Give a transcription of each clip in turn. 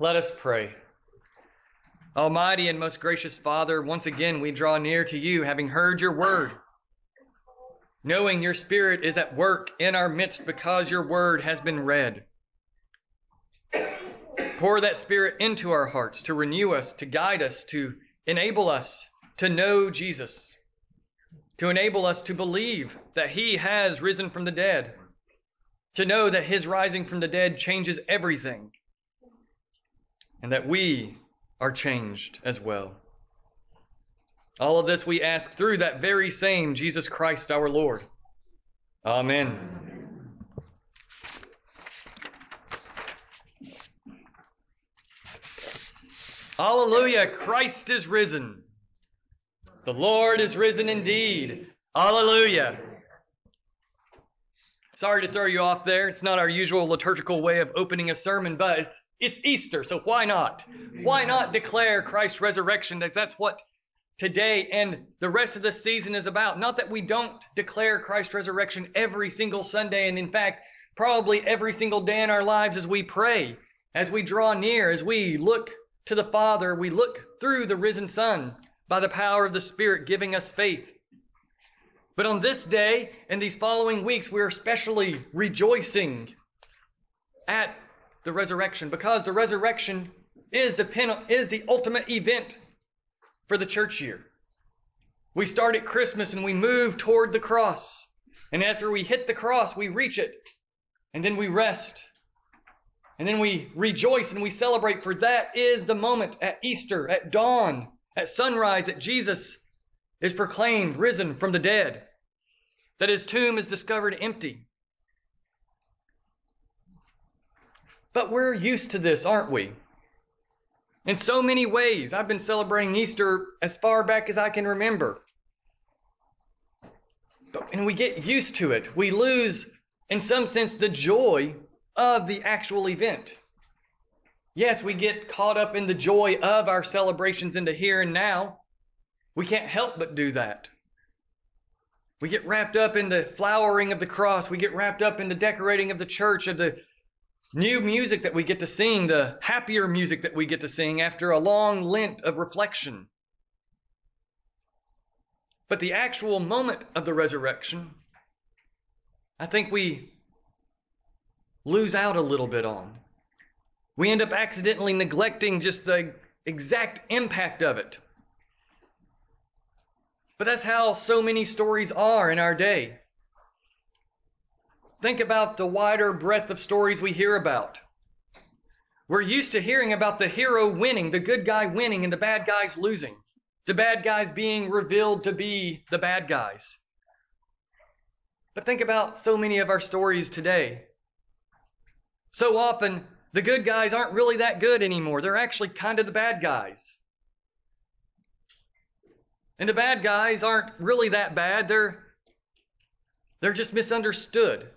Let us pray. Almighty and most gracious Father, once again we draw near to you, having heard your word, knowing your Spirit is at work in our midst because your word has been read. Pour that Spirit into our hearts to renew us, to guide us, to enable us to know Jesus, to enable us to believe that he has risen from the dead, to know that his rising from the dead changes everything, and that we are changed as well. All of this we ask through that very same Jesus Christ our Lord. Amen. Hallelujah, Christ is risen. The Lord is risen indeed. Hallelujah. Sorry to throw you off there. It's not our usual liturgical way of opening a sermon, but it's, it's Easter, so why not? Why not declare Christ's resurrection as that's what today and the rest of the season is about? Not that we don't declare Christ's resurrection every single Sunday, and in fact, probably every single day in our lives as we pray, as we draw near, as we look to the Father, we look through the risen Son by the power of the Spirit giving us faith. But on this day and these following weeks, we're especially rejoicing at the resurrection because the resurrection is the pen, is the ultimate event for the church year. We start at Christmas and we move toward the cross. And after we hit the cross, we reach it. And then we rest. And then we rejoice and we celebrate, for that is the moment at Easter, at dawn, at sunrise, that Jesus is proclaimed risen from the dead, that his tomb is discovered empty. But we're used to this, aren't we? In so many ways, I've been celebrating Easter as far back as I can remember. But we get used to it, we lose, in some sense, the joy of the actual event. Yes, we get caught up in the joy of our celebrations in the here and now. We can't help but do that. We get wrapped up in the flowering of the cross. We get wrapped up in the decorating of the church, of the new music that we get to sing, the happier music that we get to sing after a long Lent of reflection. But the actual moment of the resurrection, I think we lose out a little bit on. We end up accidentally neglecting just the exact impact of it. But that's how so many stories are in our day. Think about the wider breadth of stories we hear about. We're used to hearing about the hero winning, the good guy winning, and the bad guys losing. The bad guys being revealed to be the bad guys. But think about so many of our stories today. So often, the good guys aren't really that good anymore. They're actually kind of the bad guys. And the bad guys aren't really that bad. They're, they're just misunderstood.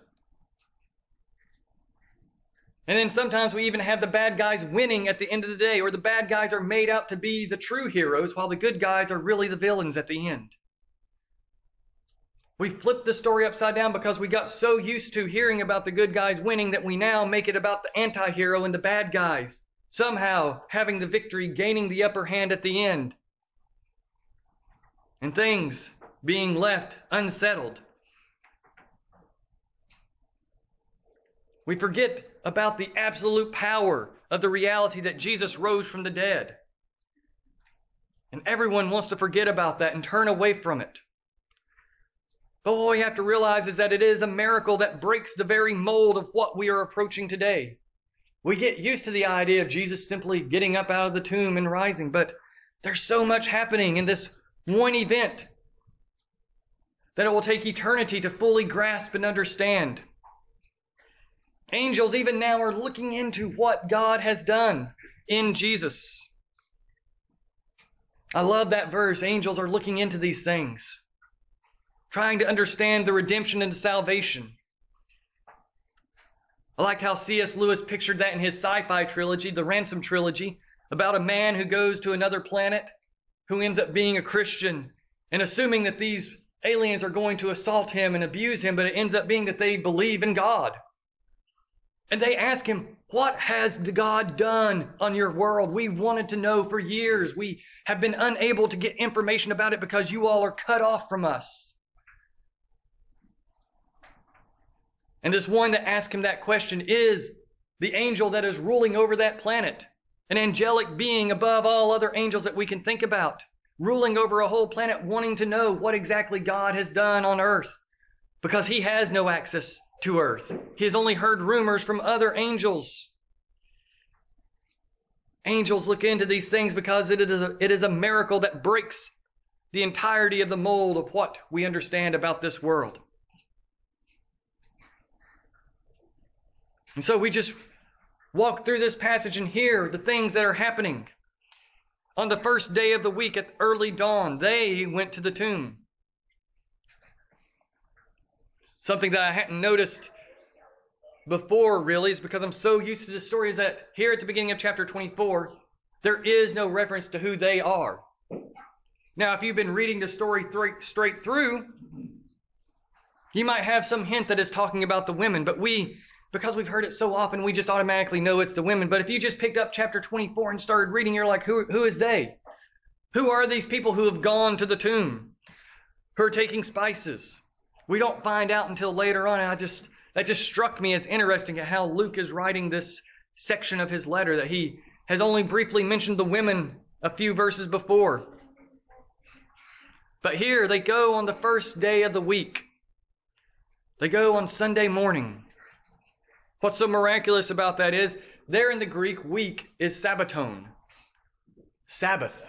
And then sometimes we even have the bad guys winning at the end of the day, or the bad guys are made out to be the true heroes, while the good guys are really the villains at the end. We flipped the story upside down because we got so used to hearing about the good guys winning that we now make it about the anti hero and the bad guys, somehow having the victory, gaining the upper hand at the end. And things being left unsettled. We forget about the absolute power of the reality that Jesus rose from the dead. And everyone wants to forget about that and turn away from it. But what we have to realize is that it is a miracle that breaks the very mold of what we are approaching today. We get used to the idea of Jesus simply getting up out of the tomb and rising, but there's so much happening in this one event that it will take eternity to fully grasp and understand. Angels, even now, are looking into what God has done in Jesus. I love that verse. Angels are looking into these things trying to understand the redemption and the salvation. I liked how C.S. Lewis pictured that in his sci fi trilogy, the Ransom trilogy, about a man who goes to another planet who ends up being a Christian and assuming that these aliens are going to assault him and abuse him, but it ends up being that they believe in God. And they ask him, What has God done on your world? We've wanted to know for years. We have been unable to get information about it because you all are cut off from us. And this one that asked him that question is the angel that is ruling over that planet, an angelic being above all other angels that we can think about, ruling over a whole planet, wanting to know what exactly God has done on earth because he has no access to earth. He has only heard rumors from other angels. Angels look into these things because it is a, it is a miracle that breaks the entirety of the mold of what we understand about this world. And so we just walk through this passage and hear the things that are happening. On the first day of the week at early dawn, they went to the tomb. Something that I hadn't noticed before, really, is because I'm so used to the story, is that here at the beginning of chapter 24, there is no reference to who they are. Now, if you've been reading the story th- straight through, you might have some hint that it's talking about the women, but we, because we've heard it so often, we just automatically know it's the women. But if you just picked up chapter 24 and started reading, you're like, who, who is they? Who are these people who have gone to the tomb? Who are taking spices? We don't find out until later on. And I just, that just struck me as interesting at how Luke is writing this section of his letter that he has only briefly mentioned the women a few verses before. But here they go on the first day of the week. They go on Sunday morning. What's so miraculous about that is there in the Greek, week is Sabbaton, Sabbath.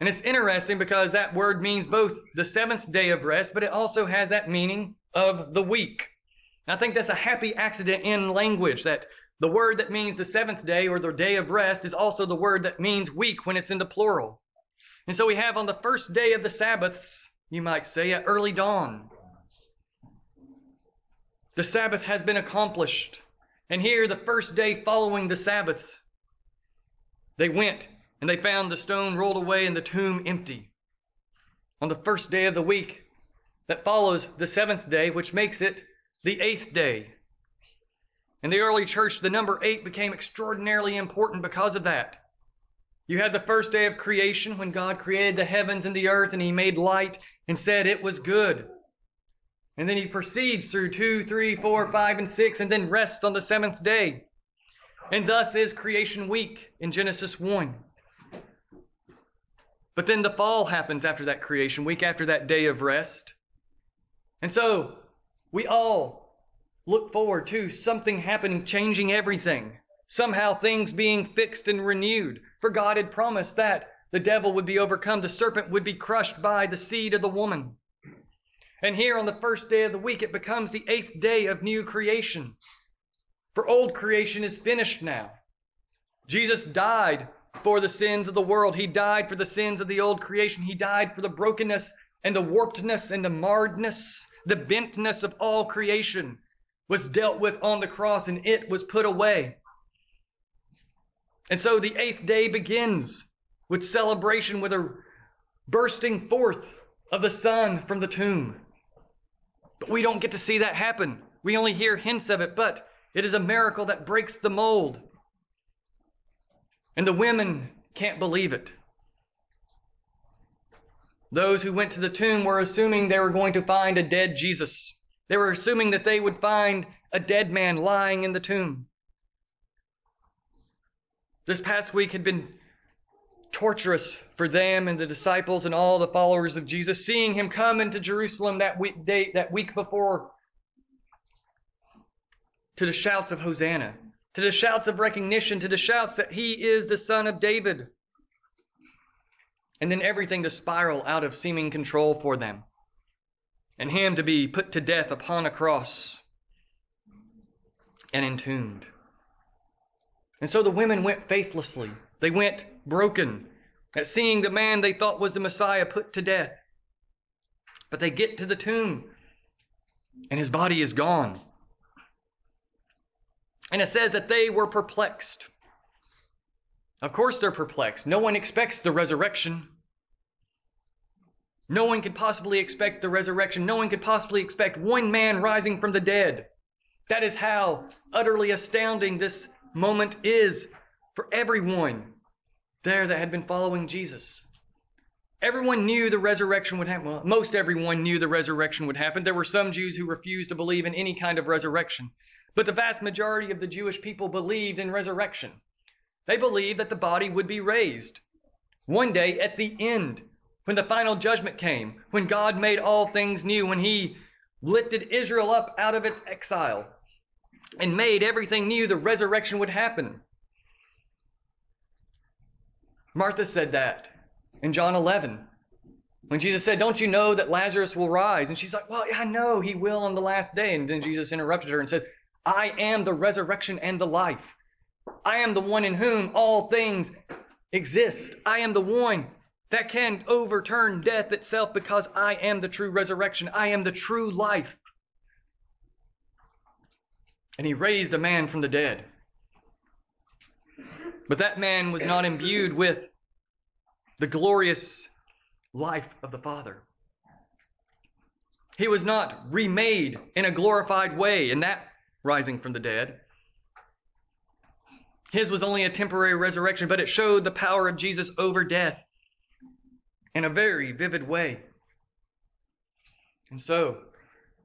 And it's interesting because that word means both the seventh day of rest, but it also has that meaning of the week. I think that's a happy accident in language that the word that means the seventh day or the day of rest is also the word that means week when it's in the plural. And so we have on the first day of the Sabbaths, you might say, at early dawn. The Sabbath has been accomplished. And here, the first day following the Sabbaths, they went and they found the stone rolled away and the tomb empty. On the first day of the week that follows the seventh day, which makes it the eighth day. In the early church, the number eight became extraordinarily important because of that. You had the first day of creation when God created the heavens and the earth and he made light and said it was good. And then he proceeds through two, three, four, five, and six, and then rests on the seventh day. And thus is creation week in Genesis 1. But then the fall happens after that creation, week after that day of rest. And so we all look forward to something happening, changing everything. Somehow things being fixed and renewed. For God had promised that the devil would be overcome, the serpent would be crushed by the seed of the woman. And here on the first day of the week, it becomes the eighth day of new creation. For old creation is finished now. Jesus died for the sins of the world. He died for the sins of the old creation. He died for the brokenness and the warpedness and the marredness, the bentness of all creation was dealt with on the cross and it was put away. And so the eighth day begins with celebration, with a bursting forth of the sun from the tomb. But we don't get to see that happen. We only hear hints of it, but it is a miracle that breaks the mold. And the women can't believe it. Those who went to the tomb were assuming they were going to find a dead Jesus. They were assuming that they would find a dead man lying in the tomb. This past week had been torturous for them and the disciples and all the followers of Jesus, seeing him come into Jerusalem that week, day, that week before to the shouts of Hosanna to the shouts of recognition, to the shouts that he is the son of David. And then everything to spiral out of seeming control for them. And him to be put to death upon a cross and entombed. And so the women went faithlessly. They went broken at seeing the man they thought was the Messiah put to death. But they get to the tomb and his body is gone. And it says that they were perplexed. Of course they're perplexed. No one expects the resurrection. No one could possibly expect the resurrection. No one could possibly expect one man rising from the dead. That is how utterly astounding this moment is for everyone there that had been following Jesus. Everyone knew the resurrection would happen. Well, most everyone knew the resurrection would happen. There were some Jews who refused to believe in any kind of resurrection. But the vast majority of the Jewish people believed in resurrection. They believed that the body would be raised. One day at the end, when the final judgment came, when God made all things new, when He lifted Israel up out of its exile and made everything new, the resurrection would happen. Martha said that in John 11 when Jesus said, Don't you know that Lazarus will rise? And she's like, Well, I know he will on the last day. And then Jesus interrupted her and said, I am the resurrection and the life. I am the one in whom all things exist. I am the one that can overturn death itself because I am the true resurrection. I am the true life. And he raised a man from the dead. But that man was not imbued with the glorious life of the Father. He was not remade in a glorified way in that rising from the dead. His was only a temporary resurrection, but it showed the power of Jesus over death in a very vivid way. And so,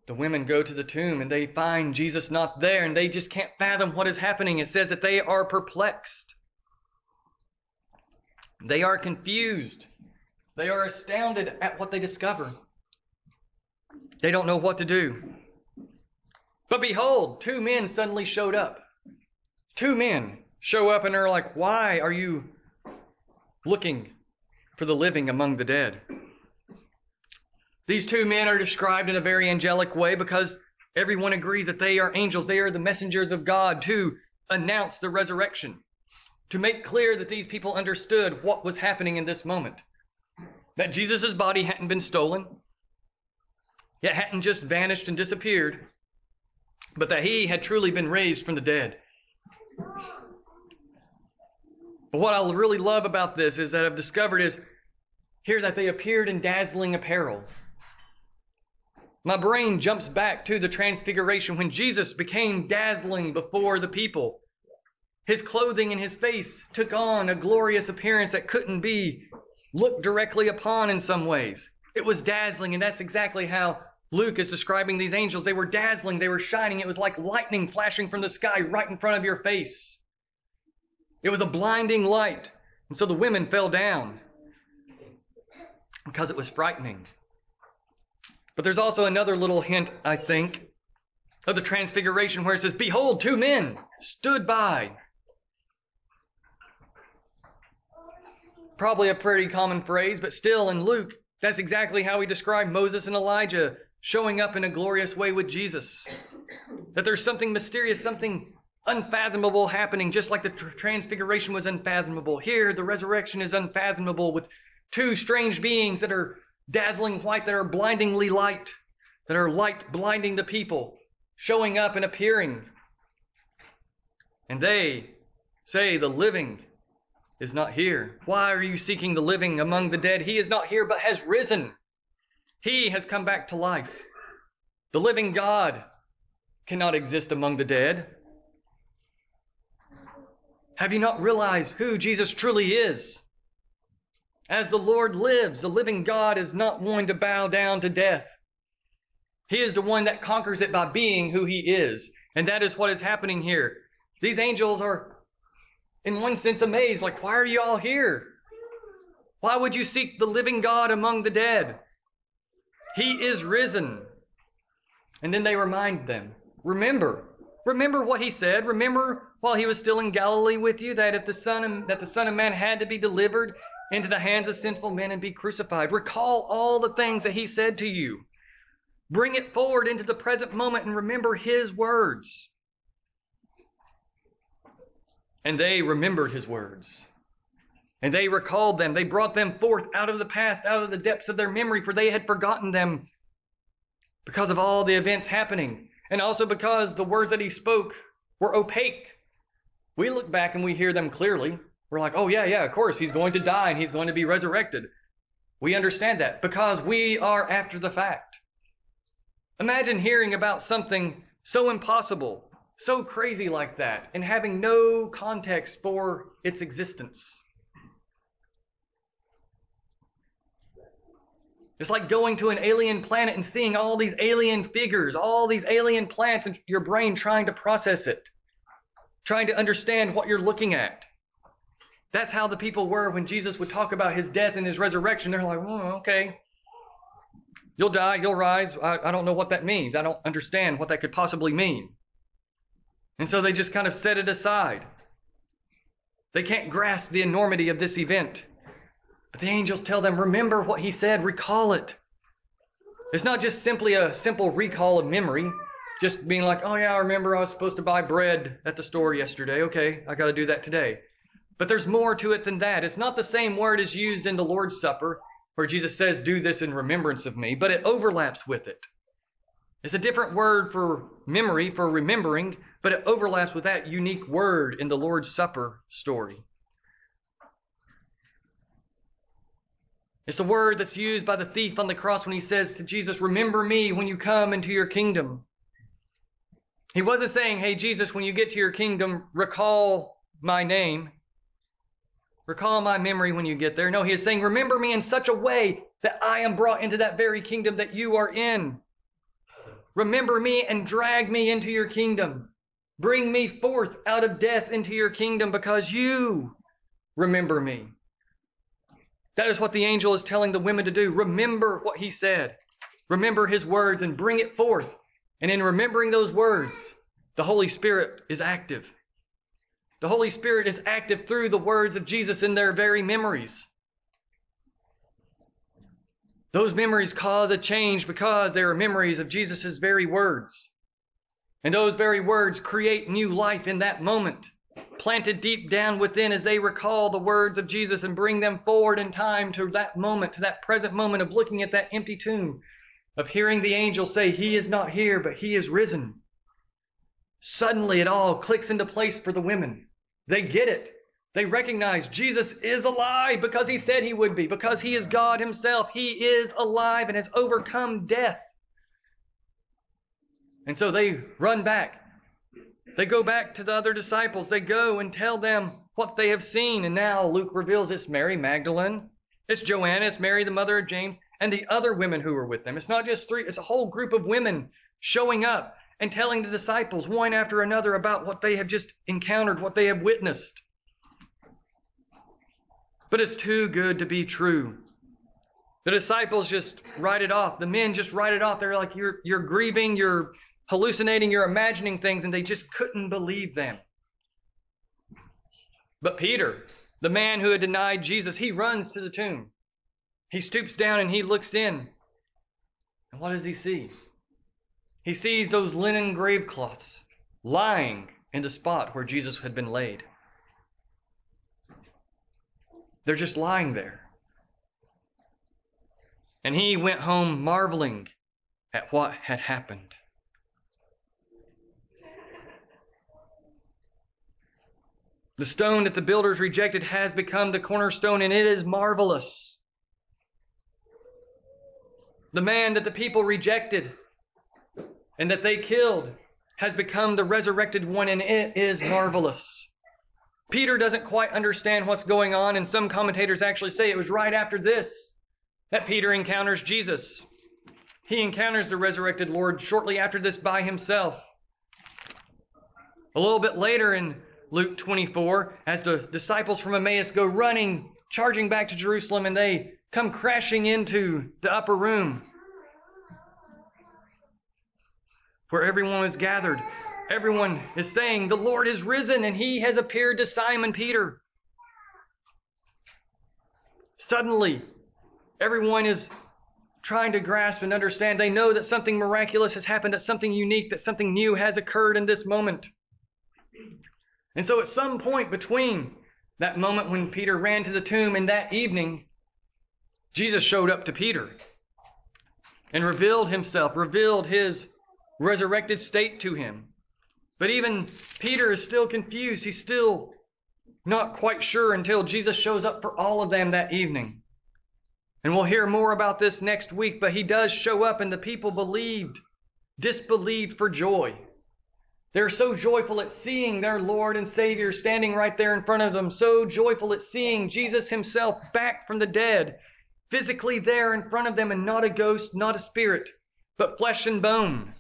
the women go to the tomb and they find Jesus not there and they just can't fathom what is happening. It says that they are perplexed. They are confused. They are astounded at what they discover. They don't know what to do. But behold, two men suddenly showed up. Two men show up and are like, Why are you looking for the living among the dead? These two men are described in a very angelic way because everyone agrees that they are angels. They are the messengers of God to announce the resurrection to make clear that these people understood what was happening in this moment. That Jesus' body hadn't been stolen, it hadn't just vanished and disappeared, but that he had truly been raised from the dead. But what I really love about this is that I've discovered is here that they appeared in dazzling apparel. My brain jumps back to the transfiguration when Jesus became dazzling before the people. His clothing and his face took on a glorious appearance that couldn't be looked directly upon in some ways. It was dazzling, and that's exactly how Luke is describing these angels. They were dazzling, they were shining. It was like lightning flashing from the sky right in front of your face. It was a blinding light. And so the women fell down because it was frightening. But there's also another little hint, I think, of the transfiguration where it says, Behold, two men stood by. Probably a pretty common phrase, but still in Luke, that's exactly how he described Moses and Elijah showing up in a glorious way with Jesus. That there's something mysterious, something unfathomable happening, just like the tr- transfiguration was unfathomable. Here, the resurrection is unfathomable with two strange beings that are dazzling white, that are blindingly light, that are light blinding the people, showing up and appearing. And they say the living is not here. Why are you seeking the living among the dead? He is not here, but has risen. He has come back to life. The living God cannot exist among the dead. Have you not realized who Jesus truly is? As the Lord lives, the living God is not one to bow down to death. He is the one that conquers it by being who he is. And that is what is happening here. These angels are in one sense amazed, like, why are you all here? Why would you seek the living God among the dead? He is risen. And then they remind them, remember, remember what he said. Remember while he was still in Galilee with you that if the son of, that the son of man had to be delivered into the hands of sinful men and be crucified. Recall all the things that he said to you. Bring it forward into the present moment and remember his words. And they remembered his words. And they recalled them. They brought them forth out of the past, out of the depths of their memory, for they had forgotten them because of all the events happening. And also because the words that he spoke were opaque. We look back and we hear them clearly. We're like, oh, yeah, yeah, of course, he's going to die and he's going to be resurrected. We understand that because we are after the fact. Imagine hearing about something so impossible, so crazy like that, and having no context for its existence. It's like going to an alien planet and seeing all these alien figures, all these alien plants, and your brain trying to process it, trying to understand what you're looking at. That's how the people were when Jesus would talk about his death and his resurrection. They're like, oh, okay. You'll die, you'll rise. I, I don't know what that means. I don't understand what that could possibly mean. And so they just kind of set it aside. They can't grasp the enormity of this event. The angels tell them, remember what he said, recall it. It's not just simply a simple recall of memory, just being like, oh yeah, I remember I was supposed to buy bread at the store yesterday. Okay, I got to do that today. But there's more to it than that. It's not the same word as used in the Lord's Supper, where Jesus says, do this in remembrance of me, but it overlaps with it. It's a different word for memory, for remembering, but it overlaps with that unique word in the Lord's Supper story. It's the word that's used by the thief on the cross when he says to Jesus, Remember me when you come into your kingdom. He wasn't saying, Hey, Jesus, when you get to your kingdom, recall my name. Recall my memory when you get there. No, he is saying, Remember me in such a way that I am brought into that very kingdom that you are in. Remember me and drag me into your kingdom. Bring me forth out of death into your kingdom because you remember me. That is what the angel is telling the women to do. Remember what he said. Remember his words and bring it forth. And in remembering those words, the Holy Spirit is active. The Holy Spirit is active through the words of Jesus in their very memories. Those memories cause a change because they are memories of Jesus' very words. And those very words create new life in that moment planted deep down within as they recall the words of Jesus and bring them forward in time to that moment, to that present moment of looking at that empty tomb, of hearing the angel say, He is not here, but He is risen. Suddenly it all clicks into place for the women. They get it. They recognize Jesus is alive because He said He would be, because He is God Himself. He is alive and has overcome death. And so they run back they go back to the other disciples. They go and tell them what they have seen. And now Luke reveals it's Mary Magdalene, it's Joanna, it's Mary, the mother of James, and the other women who were with them. It's not just three, it's a whole group of women showing up and telling the disciples one after another about what they have just encountered, what they have witnessed. But it's too good to be true. The disciples just write it off. The men just write it off. They're like, you're, you're grieving, you're hallucinating, you're imagining things, and they just couldn't believe them. But Peter, the man who had denied Jesus, he runs to the tomb. He stoops down and he looks in. And what does he see? He sees those linen grave cloths lying in the spot where Jesus had been laid. They're just lying there. And he went home marveling at what had happened. The stone that the builders rejected has become the cornerstone, and it is marvelous. The man that the people rejected and that they killed has become the resurrected one, and it is marvelous. Peter doesn't quite understand what's going on, and some commentators actually say it was right after this that Peter encounters Jesus. He encounters the resurrected Lord shortly after this by himself. A little bit later in Luke 24, as the disciples from Emmaus go running, charging back to Jerusalem, and they come crashing into the upper room where everyone is gathered. Everyone is saying, The Lord is risen, and he has appeared to Simon Peter. Suddenly, everyone is trying to grasp and understand. They know that something miraculous has happened, that something unique, that something new has occurred in this moment. And so at some point between that moment when Peter ran to the tomb and that evening, Jesus showed up to Peter and revealed himself, revealed his resurrected state to him. But even Peter is still confused. He's still not quite sure until Jesus shows up for all of them that evening. And we'll hear more about this next week, but he does show up and the people believed, disbelieved for joy. They're so joyful at seeing their Lord and Savior standing right there in front of them, so joyful at seeing Jesus Himself back from the dead, physically there in front of them, and not a ghost, not a spirit, but flesh and bone.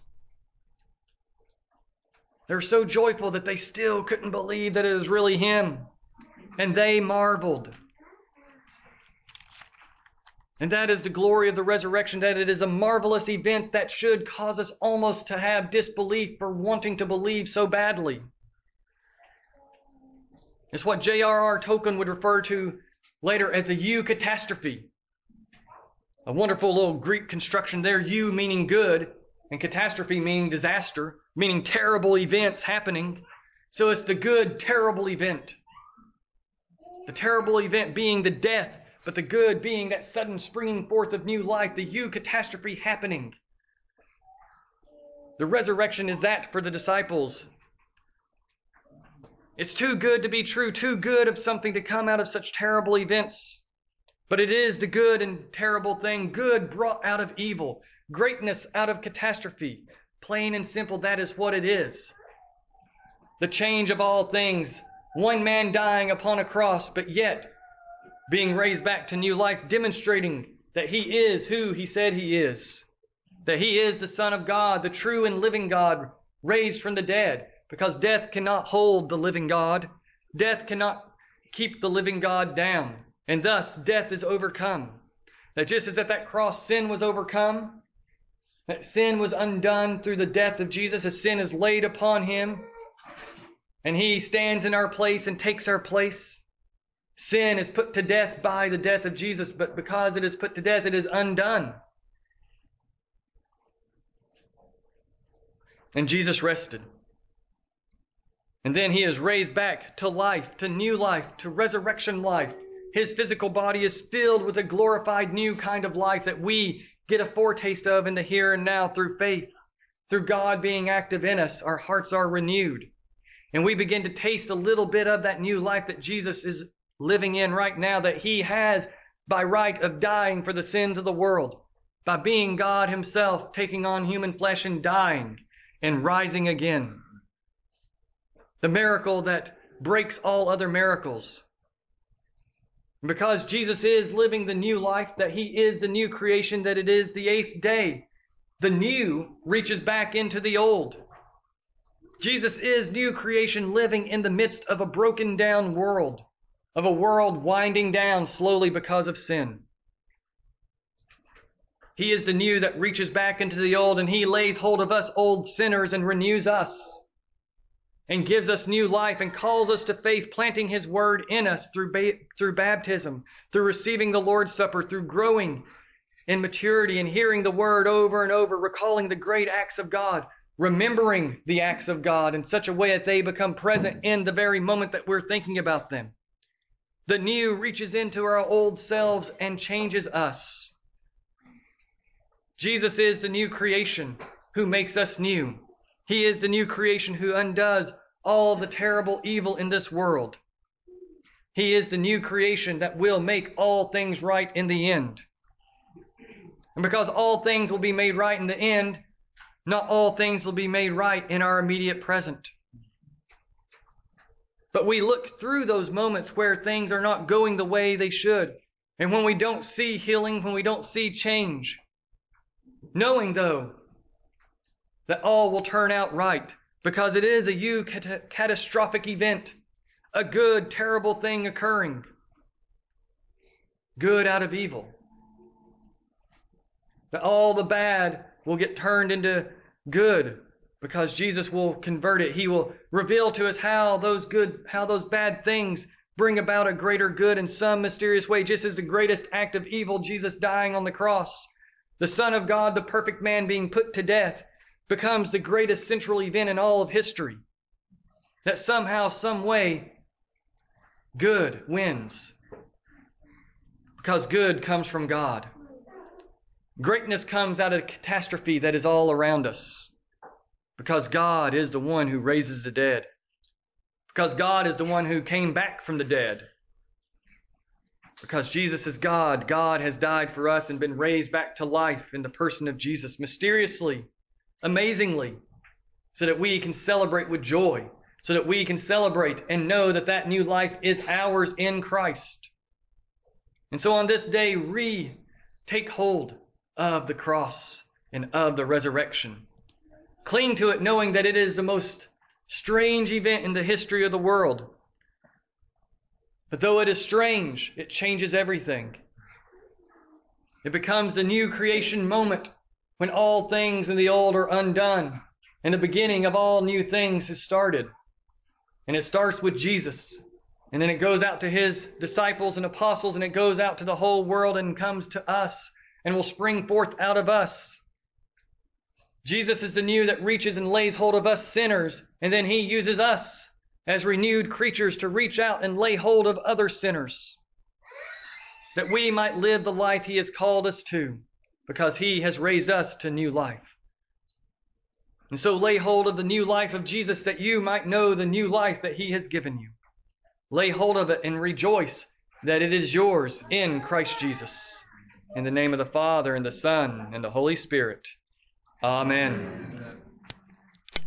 They're so joyful that they still couldn't believe that it was really Him, and they marveled. And that is the glory of the resurrection, that it is a marvelous event that should cause us almost to have disbelief for wanting to believe so badly. It's what J.R.R. Tolkien would refer to later as the eucatastrophe. A wonderful little Greek construction there, eu meaning good, and catastrophe meaning disaster, meaning terrible events happening. So it's the good, terrible event. The terrible event being the death but the good being that sudden springing forth of new life, the eucatastrophe happening. The resurrection is that for the disciples. It's too good to be true, too good of something to come out of such terrible events. But it is the good and terrible thing, good brought out of evil, greatness out of catastrophe. Plain and simple, that is what it is. The change of all things, one man dying upon a cross, but yet being raised back to new life, demonstrating that he is who he said he is, that he is the Son of God, the true and living God, raised from the dead, because death cannot hold the living God. Death cannot keep the living God down, and thus death is overcome. That just as at that cross sin was overcome, that sin was undone through the death of Jesus, as sin is laid upon him, and he stands in our place and takes our place. Sin is put to death by the death of Jesus, but because it is put to death, it is undone. And Jesus rested. And then he is raised back to life, to new life, to resurrection life. His physical body is filled with a glorified new kind of life that we get a foretaste of in the here and now through faith. Through God being active in us, our hearts are renewed. And we begin to taste a little bit of that new life that Jesus is living in right now that he has by right of dying for the sins of the world, by being God himself, taking on human flesh and dying and rising again. The miracle that breaks all other miracles. Because Jesus is living the new life, that he is the new creation, that it is the eighth day. The new reaches back into the old. Jesus is new creation living in the midst of a broken down world of a world winding down slowly because of sin. He is the new that reaches back into the old, and He lays hold of us old sinners and renews us and gives us new life and calls us to faith, planting His word in us through, ba- through baptism, through receiving the Lord's Supper, through growing in maturity and hearing the word over and over, recalling the great acts of God, remembering the acts of God in such a way that they become present in the very moment that we're thinking about them. The new reaches into our old selves and changes us. Jesus is the new creation who makes us new. He is the new creation who undoes all the terrible evil in this world. He is the new creation that will make all things right in the end. And because all things will be made right in the end, not all things will be made right in our immediate present. But we look through those moments where things are not going the way they should. And when we don't see healing, when we don't see change, knowing though that all will turn out right because it is a eucatastrophic event, a good, terrible thing occurring. Good out of evil. That all the bad will get turned into good because Jesus will convert it. He will reveal to us how those good, how those bad things bring about a greater good in some mysterious way, just as the greatest act of evil, Jesus dying on the cross, the Son of God, the perfect man being put to death, becomes the greatest central event in all of history. That somehow, some way, good wins. Because good comes from God. Greatness comes out of the catastrophe that is all around us. Because God is the one who raises the dead. Because God is the one who came back from the dead. Because Jesus is God, God has died for us and been raised back to life in the person of Jesus mysteriously, amazingly. so that we can celebrate with joy, so that we can celebrate and know that that new life is ours in Christ. And so on this day, re take hold of the cross and of the resurrection. Cling to it knowing that it is the most strange event in the history of the world. But though it is strange, it changes everything. It becomes the new creation moment when all things in the old are undone and the beginning of all new things has started. And it starts with Jesus. And then it goes out to his disciples and apostles and it goes out to the whole world and comes to us and will spring forth out of us. Jesus is the new that reaches and lays hold of us sinners, and then he uses us as renewed creatures to reach out and lay hold of other sinners, that we might live the life he has called us to, because he has raised us to new life. And so lay hold of the new life of Jesus that you might know the new life that he has given you. Lay hold of it and rejoice that it is yours in Christ Jesus. In the name of the Father, and the Son, and the Holy Spirit. Amen.